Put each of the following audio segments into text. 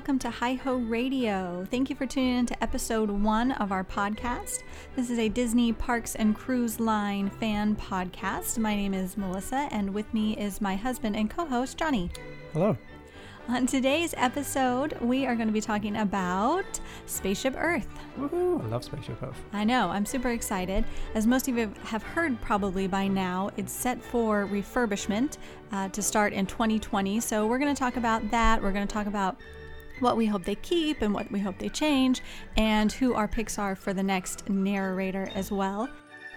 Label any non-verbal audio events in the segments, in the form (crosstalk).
welcome to Hi Ho Radio. Thank you for tuning in to episode one of our podcast. This is a Disney Parks and Cruise Line fan podcast. My name is Melissa, and with me is my husband and co host, Johnny. Hello. On today's episode, we are going to be talking about Spaceship Earth. Woohoo! I love Spaceship Earth. I know, I'm super excited. As most of you have heard probably by now, it's set for refurbishment uh, to start in 2020. So we're going to talk about that. We're going to talk about what we hope they keep and what we hope they change, and who our picks are for the next narrator as well.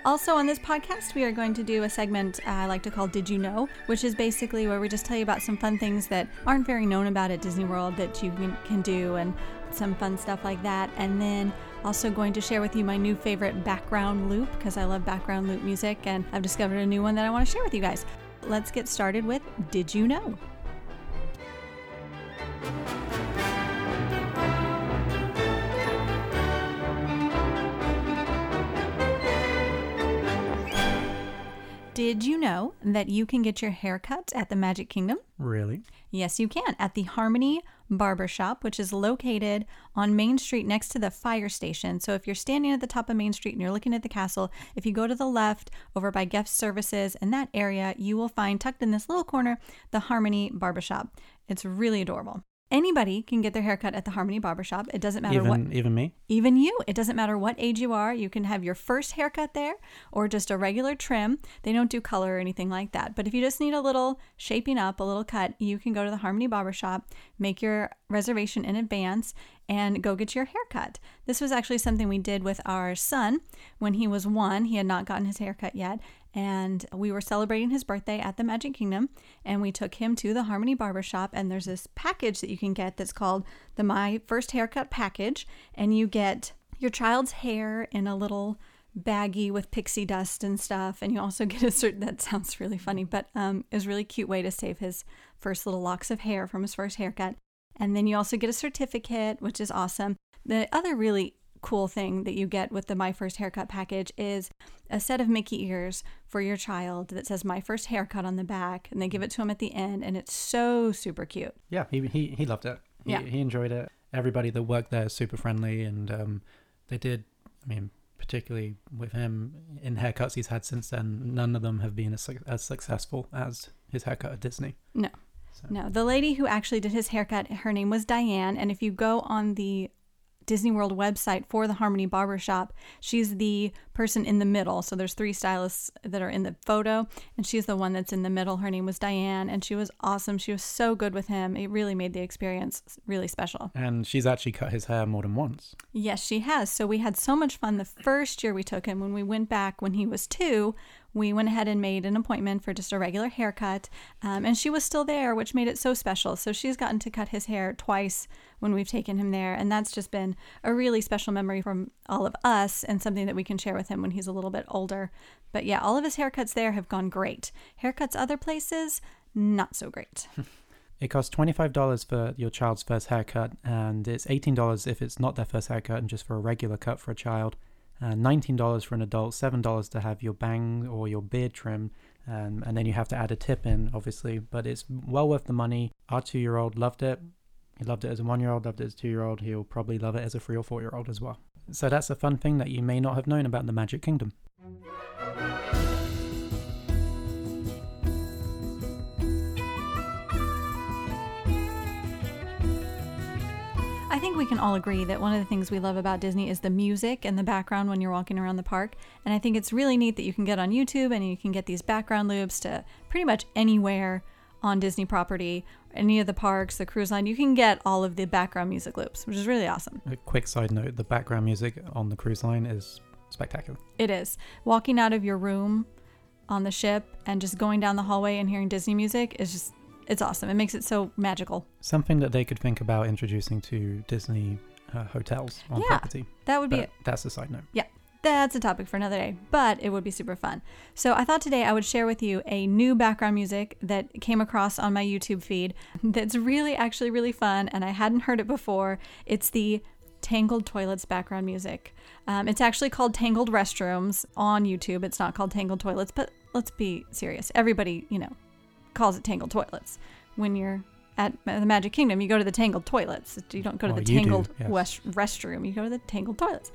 Also, on this podcast, we are going to do a segment uh, I like to call Did You Know, which is basically where we just tell you about some fun things that aren't very known about at Disney World that you can, can do and some fun stuff like that. And then also going to share with you my new favorite background loop because I love background loop music and I've discovered a new one that I want to share with you guys. Let's get started with Did You Know? Did you know that you can get your hair cut at the Magic Kingdom? Really? Yes, you can at the Harmony Barbershop, which is located on Main Street next to the fire station. So if you're standing at the top of Main Street and you're looking at the castle, if you go to the left over by guest services in that area, you will find tucked in this little corner the Harmony Barbershop. It's really adorable. Anybody can get their haircut at the Harmony Barbershop. It doesn't matter even what even me? even you. It doesn't matter what age you are. You can have your first haircut there or just a regular trim. They don't do color or anything like that. But if you just need a little shaping up, a little cut, you can go to the Harmony Barbershop, make your reservation in advance, and go get your haircut. This was actually something we did with our son when he was one. He had not gotten his haircut yet. And we were celebrating his birthday at the Magic Kingdom, and we took him to the Harmony Barbershop. And there's this package that you can get that's called the My First Haircut Package, and you get your child's hair in a little baggy with pixie dust and stuff and you also (laughs) get a certain that sounds really funny but um it was a really cute way to save his first little locks of hair from his first haircut and then you also get a certificate which is awesome the other really cool thing that you get with the my first haircut package is a set of mickey ears for your child that says my first haircut on the back and they give it to him at the end and it's so super cute Yeah, he he, he loved it. He, Yeah. he enjoyed it. Everybody that worked there is super friendly, and um, they did. I mean, particularly with him in haircuts he's had since then, none of them have been as, as successful as his haircut at Disney. No. So- No, the lady who actually did his haircut, her name was Diane. And if you go on the Disney World website for the Harmony Barbershop, she's the person in the middle. So there's three stylists that are in the photo, and she's the one that's in the middle. Her name was Diane, and she was awesome. She was so good with him. It really made the experience really special. And she's actually cut his hair more than once. Yes, she has. So we had so much fun the first year we took him. When we went back when he was two, we went ahead and made an appointment for just a regular haircut. Um, and she was still there, which made it so special. So she's gotten to cut his hair twice when we've taken him there. And that's just been a really special memory from all of us and something that we can share with him when he's a little bit older. But yeah, all of his haircuts there have gone great. Haircuts other places, not so great. (laughs) It costs $25 for your child's first haircut, and it's $18 if it's not their first haircut and just for a regular cut for a child, and $19 for an adult, $7 to have your bang or your beard trimmed, um, and then you have to add a tip in, obviously, but it's well worth the money. Our two year old loved it. He loved it as a one year old, loved it as a two year old. He'll probably love it as a three or four year old as well. So that's a fun thing that you may not have known about the Magic Kingdom. Think we can all agree that one of the things we love about Disney is the music and the background when you're walking around the park. And I think it's really neat that you can get on YouTube and you can get these background loops to pretty much anywhere on Disney property, any of the parks, the cruise line. You can get all of the background music loops, which is really awesome. A quick side note the background music on the cruise line is spectacular. It is. Walking out of your room on the ship and just going down the hallway and hearing Disney music is just, it's awesome. It makes it so magical. Something that they could think about introducing to Disney uh, hotels on Yeah, property. That would be But that's a side note. Yeah. That's a topic for another day, but it would be super fun. So I thought today I would share with you a new background music that came across on my YouTube feed (laughs) that's really actually really fun and I hadn't heard it before. It's the Tangled Toilets background music. Um, it's actually called Tangled Restrooms on YouTube. It's not called Tangled Toilets, but let's be serious. Everybody, you know, calls it Tangled Toilets when you're at the Magic Kingdom, you go to the Tangled toilets. You don't go to Oh, the you do, Tangled yes. west- restroom. You go to the Tangled toilets.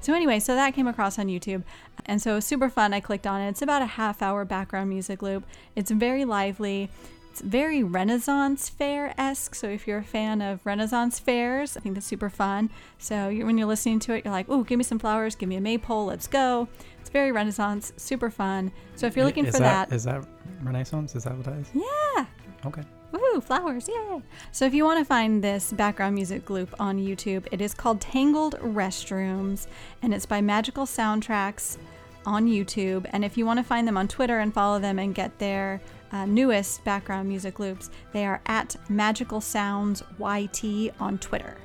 So anyway, so that came across on YouTube, and so it was super fun. I clicked on it. It's about a half hour background music loop. It's very lively. It's very Renaissance fair esque. So if you're a fan of Renaissance fairs, I think that's super fun. So you when you're listening to it, you're like, "Ooh, give me some flowers, give me a maypole, let's go." It's very Renaissance, super fun. So if you're looking is for that, Is that Renaissance? Is that what that is? yeah. Okay. Woohoo, flowers, yay! So if you want to find this background music loop on YouTube, it is called Tangled Restrooms, and it's by Magical Soundtracks on YouTube. And if you want to find them on Twitter and follow them and get their uh, newest background music loops, they are at Magical Sounds YT on Twitter.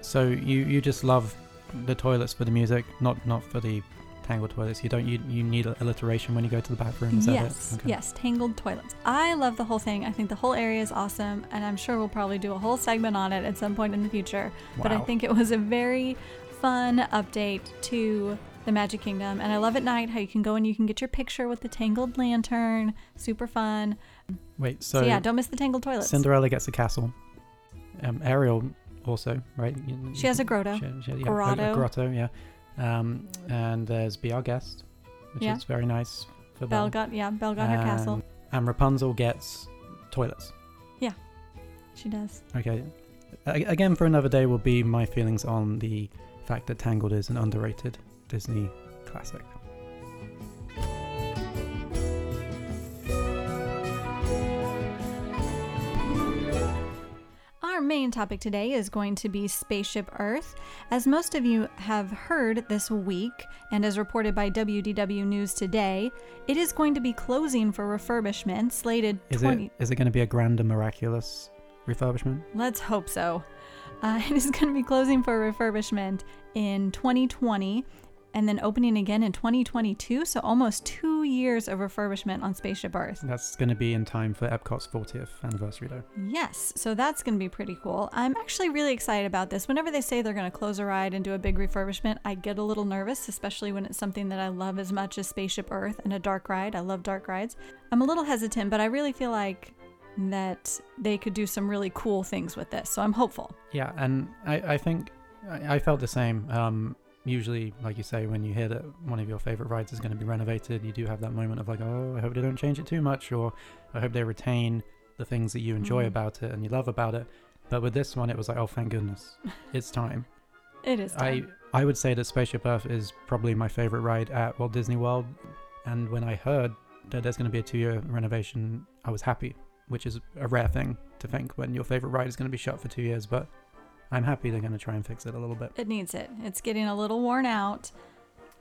So you you just love the toilets for the music, not not for the tangled toilets. You don't you you need alliteration when you go to the bathroom. Is that yes, it? Okay. yes, Tangled Toilets. I love the whole thing. I think the whole area is awesome, and I'm sure we'll probably do a whole segment on it at some point in the future. But I think it was a very fun update to the Magic Kingdom, and I love at night how you can go and you can get your picture with the Tangled Lantern. Super fun. Wait. So, So, yeah, don't miss the Tangled Toilets. Cinderella gets a castle. Um, Ariel also, right? She has a grotto. She, she, yeah, a- a Grotto. grotto, yeah. Um, and there's Be Our Guest, which Yeah. is very nice for Belle Belle. got yeah, Belle got her castle. And- And Rapunzel gets toilets. Yeah, she does. Okay. A- again, for another day, will be my feelings on the fact that Tangled is an underrated Disney classic. Main topic today is going to be Spaceship Earth. As most of you have heard this week, and as reported by WDW News today, it is going to be closing for refurbishment, slated Is 20. it is it going to be a grand and miraculous refurbishment? Let's hope so. Uh, (laughs) it is going to be closing for refurbishment in 2020 and then opening again in 2022. So almost two years of refurbishment on Spaceship Earth. That's going to be in time for Epcot's 40th anniversary, though. Yes, so that's going to be pretty cool. I'm actually really excited about this. Whenever they say they're going to close a ride and do a big refurbishment, I get a little nervous, especially when it's something that I love as much as Spaceship Earth and a dark ride. I love dark rides. I'm a little hesitant, but I really feel like that they could do some really cool things with this. So I'm hopeful. Yeah, and I, I think I, I felt the same. Um, usually, like you say, when you hear that one of your favorite rides is going to be renovated, you do have that moment of like, oh, I hope they don't change it too much, or I hope they retain the things that you enjoy Mhm. about it and you love about it. But with this one, it was like, oh, thank goodness, (laughs) it's time. It is. I Time. I would say that Spaceship Earth is probably my favorite ride at Walt Disney World, and when I heard that there's going to be a two-year renovation, I was happy, which is a rare thing to think when your favorite ride is going to be shut for two years. But I'm happy they're going to try and fix it a little bit. It needs it. It's getting a little worn out,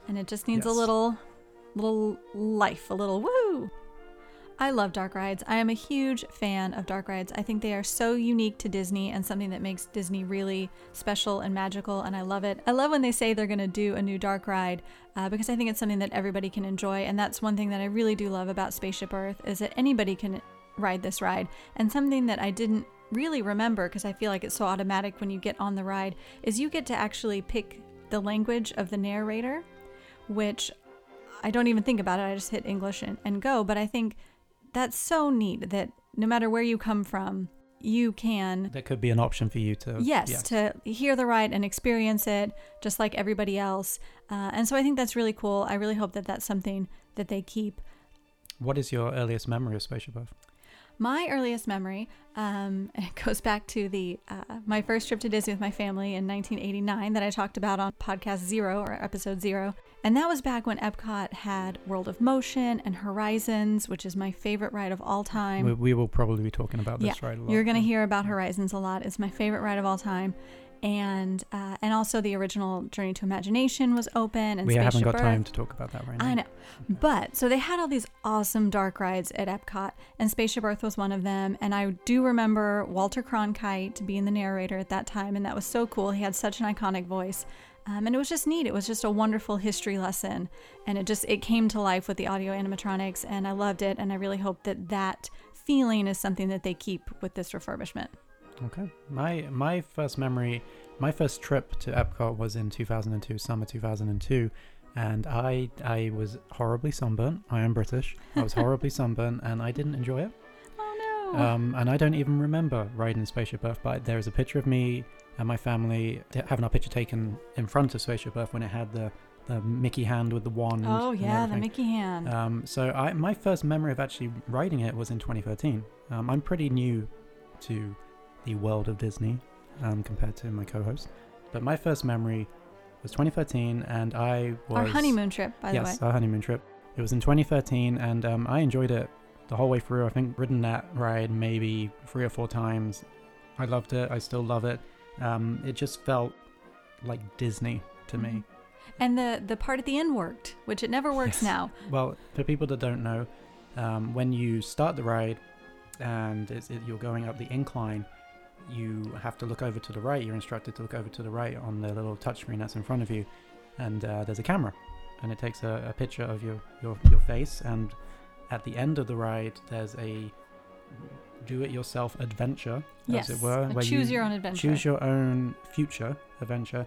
and it just needs a little, little life, a little woo. I love dark rides. I am a huge fan of dark rides. I think they are so unique to Disney and something that makes Disney really special and magical, and I love it. I love when they say they're going to do a new dark ride uh, because I think it's something that everybody can enjoy, and that's one thing that I really do love about Spaceship Earth is that anybody can ride this ride. And something that I didn't really remember because I feel like it's so automatic when you get on the ride is you get to actually pick the language of the narrator, which I don't even think about it. I just hit English and, and go. But I think that's so neat that no matter where you come from, you can that could be an option for you to yes, to hear the ride and experience it just like everybody else uh, and so i think that's really cool i really hope that that's something that they keep What is your earliest memory of Spaceship Earth? My earliest memory um, (laughs) it goes back to the uh, my first trip to disney with my family in 1989 that i talked about on podcast zero or episode zero and that was back when epcot had world of motion and horizons which is my favorite ride of all time We, we will probably be talking about this Yeah, ride a lot. You're going to hear about Horizons a lot. It's my favorite ride of all time. And uh, and also the original Journey to Imagination was open and we Spaceship haven't got Earth. time to talk about that right now. I know. But so they had all these awesome dark rides at Epcot, and Spaceship Earth was one of them. And I do remember Walter Cronkite being the narrator at that time, and that was so cool. He had such an iconic voice. Um, and it was just neat. It was just a wonderful history lesson, and it just it came to life with the audio animatronics, and I loved it. And I really hope that that feeling is something that they keep with this refurbishment. Okay. My my first memory, my first trip to Epcot was in 2002, summer 2002, and I I was horribly sunburnt. I am British. I was (laughs) horribly sunburnt, and I didn't enjoy it. Oh Um, and I don't even remember riding Spaceship Earth, but there is a picture of me and my family having our picture taken in front of Spaceship Earth when it had the, the Mickey hand with the wand. oh yeah, the. Mickey hand. Um, so I, my first memory of actually riding it was in 2013. Um, I'm pretty new to the world of Disney um, compared to my co-host, but my first memory was 2013, and I was Our honeymoon trip, by yes, the way. our honeymoon trip. It was in 2013, and um, I enjoyed it the whole way through. I think ridden that ride maybe three or four times. I loved it. I still love it. Um, it just felt like Disney to me. Mhm. And the the part at the end worked, which it never works Yes. now. Well, for people that don't know, um, when you start the ride and it's, it, you're going up the incline, you have to look over to the right. You're instructed to look over to the right on the little touchscreen that's in front of you, and uh, there's a camera, and it takes a, a picture of your, your your face. And at the end of the ride, there's a do-it-yourself adventure, yes. as it were, where choose you your own adventure. choose your own future adventure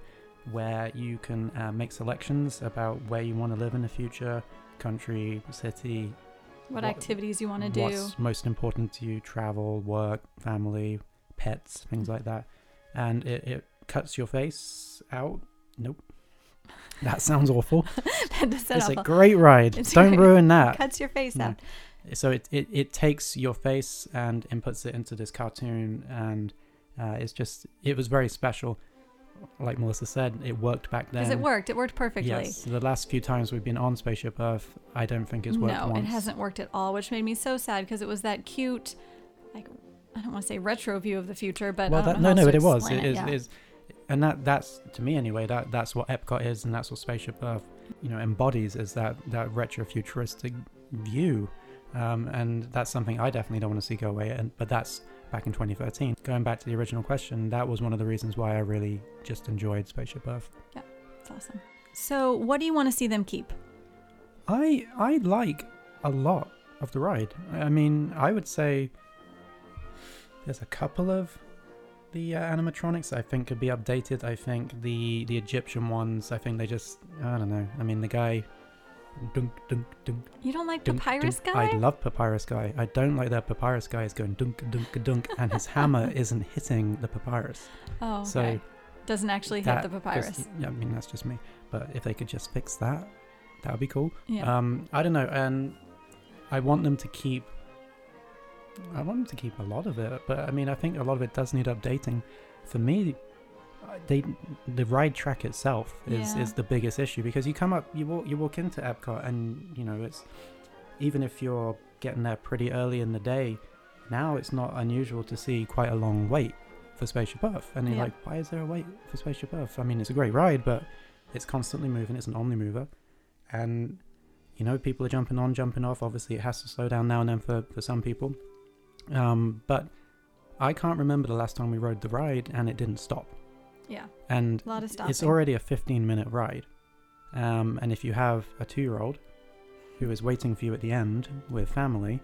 where you can uh, make selections about where you want to live in the future country city what, what- activities you want to do. what's most important to you travel work family pets things like that. And it, it cuts your face out. Nope. That (laughs) sounds awful. (laughs) That does sound it's a great ride. It's don't great. ruin that. It Cuts your face No. out. so it, it, it takes your face and inputs it into this cartoon and uh, it's just it was very special. Like melissa said it worked back then Because it worked. It worked perfectly. yes. The last few times we've been on spaceship earth i don't think it's worked no, once. it hasn't worked at all, which made me so sad because it was that cute, like I don't want to say retro view of the future, but well that, no no but it was explain it is, yeah. is and that that's to me anyway that that's what epcot is and that's what spaceship earth you know embodies is that that retro futuristic view um, and that's something i definitely don't want to see go away and but that's back in 2013 going back to the original question that was one of the reasons why i really just enjoyed spaceship earth Yeah, It's awesome. So, what do you want to see them keep? i i like a lot of the ride i mean i would say there's a couple of the uh, animatronics I think could be updated. I think the the Egyptian ones, I think they just I don't know. I mean the guy dunk dunk dunk You don't like dunk, Papyrus dunk. Guy? I love Papyrus Guy. I don't like that Papyrus Guy is going dunk dunk dunk and his (laughs) hammer isn't hitting the papyrus. oh, okay. So Doesn't actually hit the just- papyrus. yeah, I mean that's just me. But if they could just fix that, that would be cool. Yeah. Um, I don't know, and I want them to keep. I want them to keep a lot of it, but I mean, I think a lot of it does need updating. For me, they the ride track itself is Yeah. is the biggest issue because you come up, you walk, you walk into Epcot, and you know it's even if you're getting there pretty early in the day, now it's not unusual to see quite a long wait for Spaceship Earth, and you're Yeah. like, why is there a wait for Spaceship Earth? I mean, it's a great ride, but it's constantly moving. It's an omni mover, and you know people are jumping on, jumping off. Obviously, it has to slow down now and then for for some people. Um, but I can't remember the last time we rode the ride and it didn't stop. yeah. And A lot of stopping. it's already a 15 minute ride. Um, and if you have a two year old who is waiting for you at the end with family,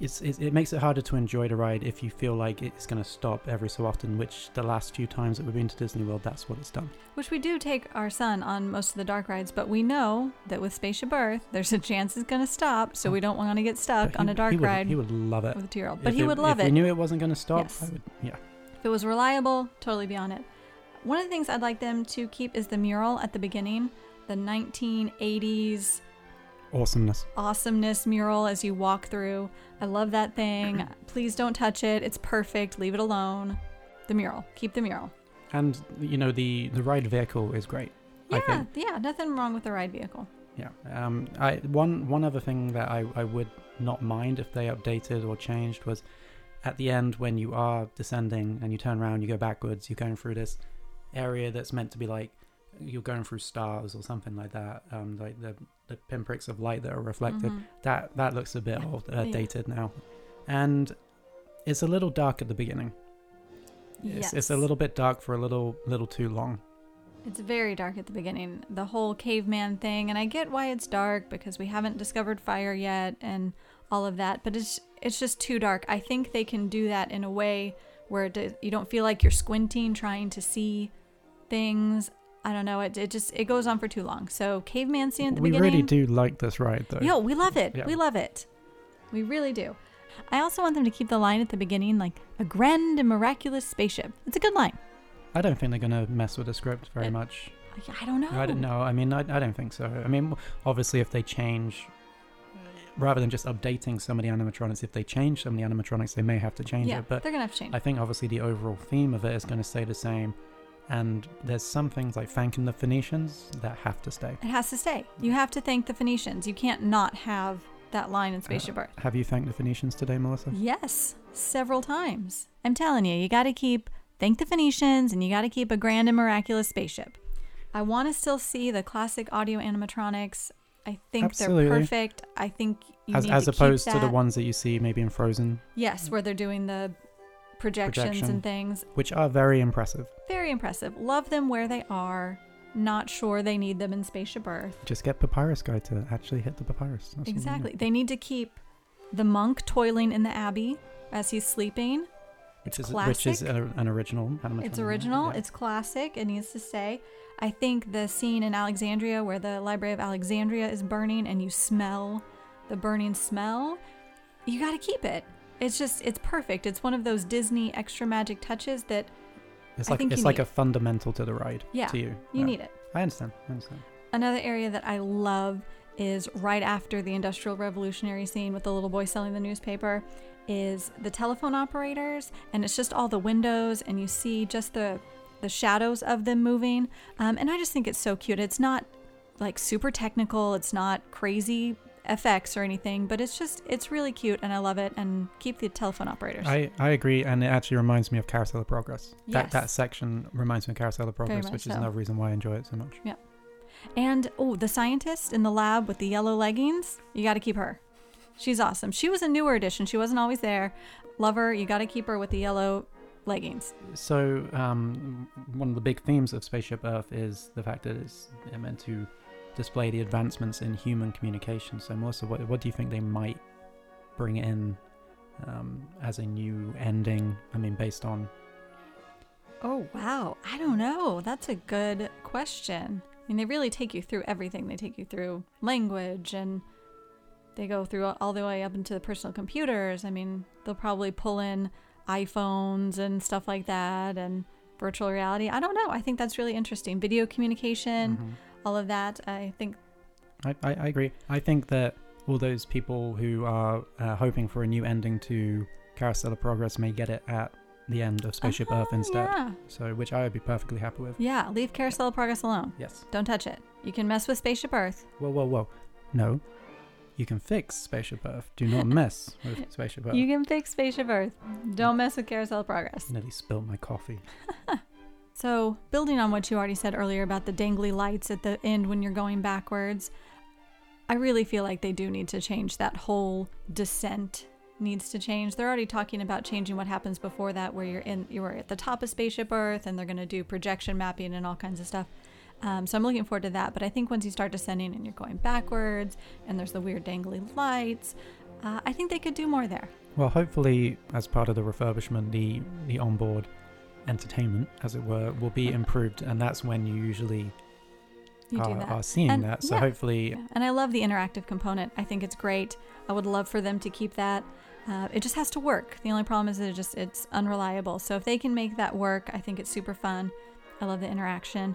it's, it's, it makes it harder to enjoy the ride if you feel like it's going to stop every so often, which the last few times that we've been to Disney World, that's what it's done. Which we do take our son on most of the dark rides, but we know that with Spaceship Earth, there's a chance it's going to stop, so we don't want to get stuck But on a dark he would, ride He would love it. with a two year old. But If he it- would love if it. If we knew it wasn't going to stop, Yes. I would, yeah. If it was reliable, totally be on it. One of the things I'd like them to keep is the mural at the beginning, the 1980s Awesomeness. awesomeness mural as you walk through. I love that thing. (clears throat) Please don't touch it. It's perfect. Leave it alone. The mural. Keep the mural. And, you know, the, the ride vehicle is great. Yeah, yeah, nothing wrong with the ride vehicle. Yeah. Um, I one one other thing that I, I would not mind if they updated or changed was at the end when you are descending and you turn around, you go backwards, you're going through this area that's meant to be like you're going through stars or something like that. Um, like the the pinpricks of light that are reflected. Mhm. That that looks a bit old, uh, Yeah. dated now, and it's a little dark at the beginning. It's, it's a little bit dark for a little little too long. It's very dark at the beginning. The whole caveman thing, and I get why it's dark because we haven't discovered fire yet and all of that, but it's it's just too dark. I think they can do that in a way where it, you don't feel like you're squinting trying to see things. I don't know. It, it just it goes on for too long. So caveman scene at the we beginning. We really do like this ride though. Yo, we love it. Yeah. We love it. We really do. I also want them to keep the line at the beginning like a grand and miraculous spaceship. It's a good line. I don't think they're going to mess with the script very It- much. I don't know. I don't know. I mean, I, I don't think so. I mean, obviously, if they change, rather than just updating some of the animatronics, if they change some of the animatronics, they may have to change Yeah, it. But they're gonna have to change. I think obviously the overall theme of it is going to stay the same. And there's some things like thanking the Phoenicians that have to stay. it has to stay. You have to thank the Phoenicians. You can't not have that line in Uh, Spaceship Earth. Have you thanked the Phoenicians today, Melissa? Yes, several times. I'm telling you, you got to keep thank the Phoenicians and you got to keep a grand and miraculous spaceship. I want to still see the classic audio animatronics. I think Absolutely. they're perfect. I think you As, need as to keep opposed to the ones that you see maybe in Frozen, Yes, where they're doing the projections Projection. and things. which are very impressive. Very impressive. Love them where they are. Not sure they need them in Spaceship Earth. Just get Papyrus Guy to actually hit the papyrus. That's all you need. Exactly. They need to keep the monk toiling in the abbey as he's sleeping. Which It's is which is a, an original. It's original. yeah. It's classic. It needs to stay. I think the scene in Alexandria where the Library of Alexandria is burning and you smell the burning smell, you got to keep it. It's just it's perfect. It's one of those Disney extra magic touches that It's I like think it's like need a fundamental to the ride. Yeah, To you. you Yeah. need it. I understand. I understand. Another area that I love is right after the Industrial Revolutionary scene with the little boy selling the newspaper is the telephone operators and it's just all the windows and you see just the the shadows of them moving um, and I just think it's so cute. It's not like super technical. It's not crazy effects or anything, but it's just it's really cute and I love it. And keep the telephone operators. I, I agree, and it actually reminds me of Carousel of Progress. That that section reminds me of Carousel of Progress, which is another reason why I enjoy it so much. Yeah. And oh, the scientist in the lab with the yellow leggings, you got to keep her. She's awesome. She was a newer addition. She wasn't always there. Love her. You got to keep her with the yellow leggings. So um, one of the big themes of Spaceship Earth is the fact that it's meant to display the advancements in human communication. So Melissa, what, what do you think they might bring in um, as a new ending? I mean, based on Oh, wow. I don't know. That's a good question. I mean, they really take you through everything. They take you through language and they go through all the way up into the personal computers. I mean, they'll probably pull in iPhones and stuff like that and virtual reality. I don't know. I think that's really interesting. Video communication, Mhm. All of that. I think I, I, I agree. I think that all those people who are uh, hoping for a new ending to Carousel of Progress may get it at the end of Spaceship Earth Oh, instead. Yeah. So, which I would be perfectly happy with. Yeah, leave Carousel of Progress alone. Yes. Don't touch it. You can mess with Spaceship Earth. Whoa, whoa, whoa. No. You can fix Spaceship Earth. Do not mess with (laughs) Spaceship Earth. You can fix Spaceship Earth. Don't mess with Carousel of Progress. Nearly spilled my coffee. (laughs) So, building on what you already said earlier about the dangly lights at the end when you're going backwards, I really feel like they do need to change that whole descent needs to change. They're already talking about changing what happens before that where you're in you're at the top of spaceship Earth and they're going to do projection mapping and all kinds of stuff. Um, so I'm looking forward to that. But I think once you start descending and you're going backwards and there's the weird dangly lights, uh, I think they could do more there. Well, hopefully, as part of the refurbishment, the the onboard entertainment, as it were, will be improved, and that's when you usually You do are, that. are seeing And- that. So yeah. hopefully, Yeah, And I love the interactive component. I think it's great. I would love for them to keep that. Uh, it just has to work. The only problem is that it just it's unreliable. So if they can make that work, I think it's super fun. I love the interaction.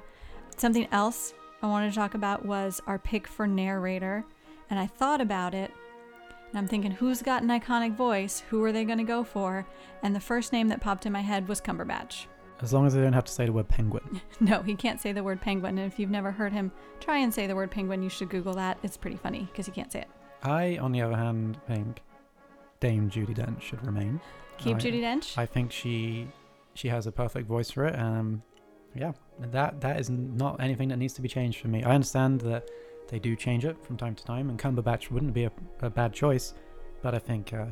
Something else I wanted to talk about was our pick for narrator, and I thought about it. And I'm thinking, who's got an iconic voice? Who are they going to go for? And the first name that popped in my head was Cumberbatch. as long as they don't have to say the word penguin. (laughs) No, he can't say the word penguin. And if you've never heard him try and say the word penguin, you should Google that. It's pretty funny because he can't say it. I, on the other hand, think Dame Judi Dench should remain. Keep I- Judi Dench. I think she she has a perfect voice for it. Um, yeah, that that is not anything that needs to be changed for me. I understand that they do change it from time to time, and Cumberbatch wouldn't be a, a bad choice, but I think uh,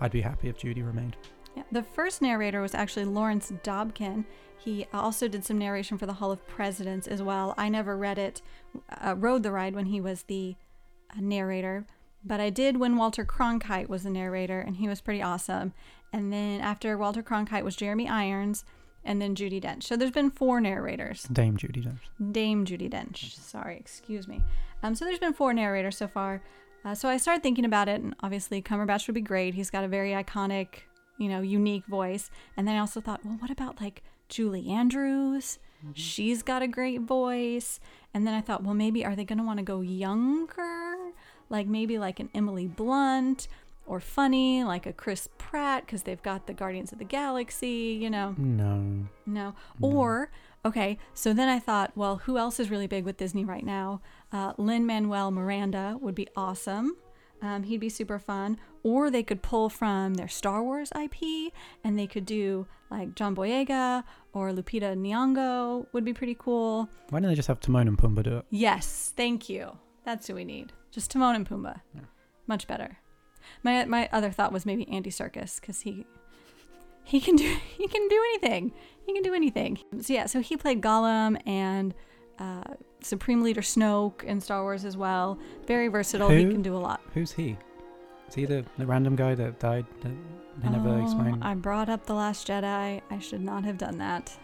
I'd be happy if Judi remained. Yeah, the first narrator was actually Lawrence Dobkin. He also did some narration for the Hall of Presidents as well. I never read it, uh, rode the ride when he was the uh, narrator, but I did when Walter Cronkite was the narrator, and he was pretty awesome. And then after Walter Cronkite was Jeremy Irons, and then Judi Dench. So there's been four narrators. Dame Judi Dench. Dame Judi Dench. Sorry, excuse me. Um, so there's been four narrators so far. Uh, so I started thinking about it, and obviously Cumberbatch would be great. He's got a very iconic, you know, unique voice. And then I also thought, well, what about like Julie Andrews? She's got a great voice. And then I thought, well, maybe are they going to want to go younger? Like maybe like an Emily Blunt or funny, like a Chris Pratt, because they've got the Guardians of the Galaxy, you know. No. No. Or, okay, so then I thought, well, who else is really big with Disney right now? Uh, Lin Manuel Miranda would be awesome. Um, he'd be super fun. Or they could pull from their Star Wars IP and they could do like John Boyega or Lupita Nyong'o would be pretty cool. Why don't they just have Timon and Pumbaa do it? Yes, thank you. That's who we need. Just Timon and Pumbaa. Much better. My my other thought was maybe Andy Serkis because he he can do (laughs) he can do anything. He can do anything. So yeah, so he played Gollum and uh, Supreme Leader Snoke in Star Wars as well. Very versatile. He can do a lot. Who's he? Is he the, the random guy that died that they never Oh, explained? I brought up the Last Jedi. I should not have done that.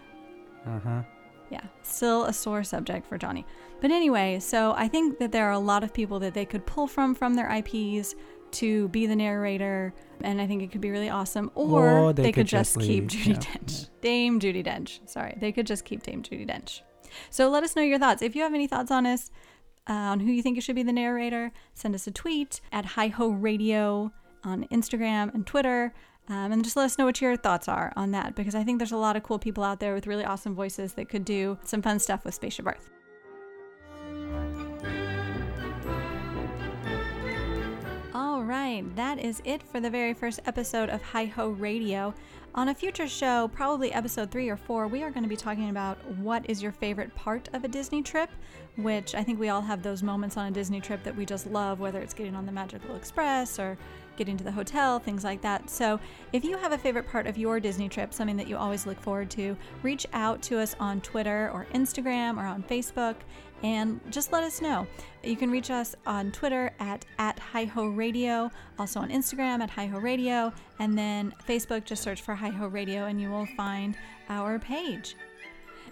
Uh huh. Yeah, still a sore subject for Johnny. But anyway, so I think that there are a lot of people that they could pull from from their IPs to be the narrator, and I think it could be really awesome. Or, Or they, they could, could just just keep Judi yeah, Dench. Dame Judi Dench. Sorry, they could just keep Dame Judi Dench. So let us know your thoughts. If you have any thoughts on us, uh, on who you think it should be the narrator, send us a tweet at Hi Ho Radio on Instagram and Twitter. Um, and just let us know what your thoughts are on that because I think there's a lot of cool people out there with really awesome voices that could do some fun stuff with Spaceship Earth. All right, that is it for the very first episode of Hi Ho Radio. On a future show, probably episode three or four, we are going to be talking about what is your favorite part of a Disney trip, which I think we all have those moments on a Disney trip that we just love, whether it's getting on the Magical Express or getting to the hotel, things like that. So, if you have a favorite part of your Disney trip, something that you always look forward to, reach out to us on Twitter or Instagram or on Facebook and just let us know. You can reach us on Twitter at, at HiHo Radio, also on Instagram at HiHo Radio, and then Facebook, just search for HiHo Radio and you will find our page.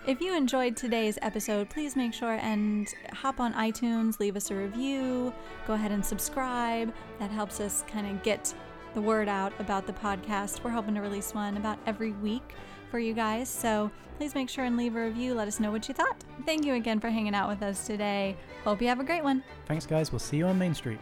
If you enjoyed today's episode, please make sure and hop on iTunes, leave us a review, go ahead and subscribe. That helps us kind of get the word out about the podcast. We're hoping to release one about every week for you guys. So please make sure and leave a review. Let us know what you thought. Thank you again for hanging out with us today. Hope you have a great one. Thanks, guys. We'll see you on Main Street.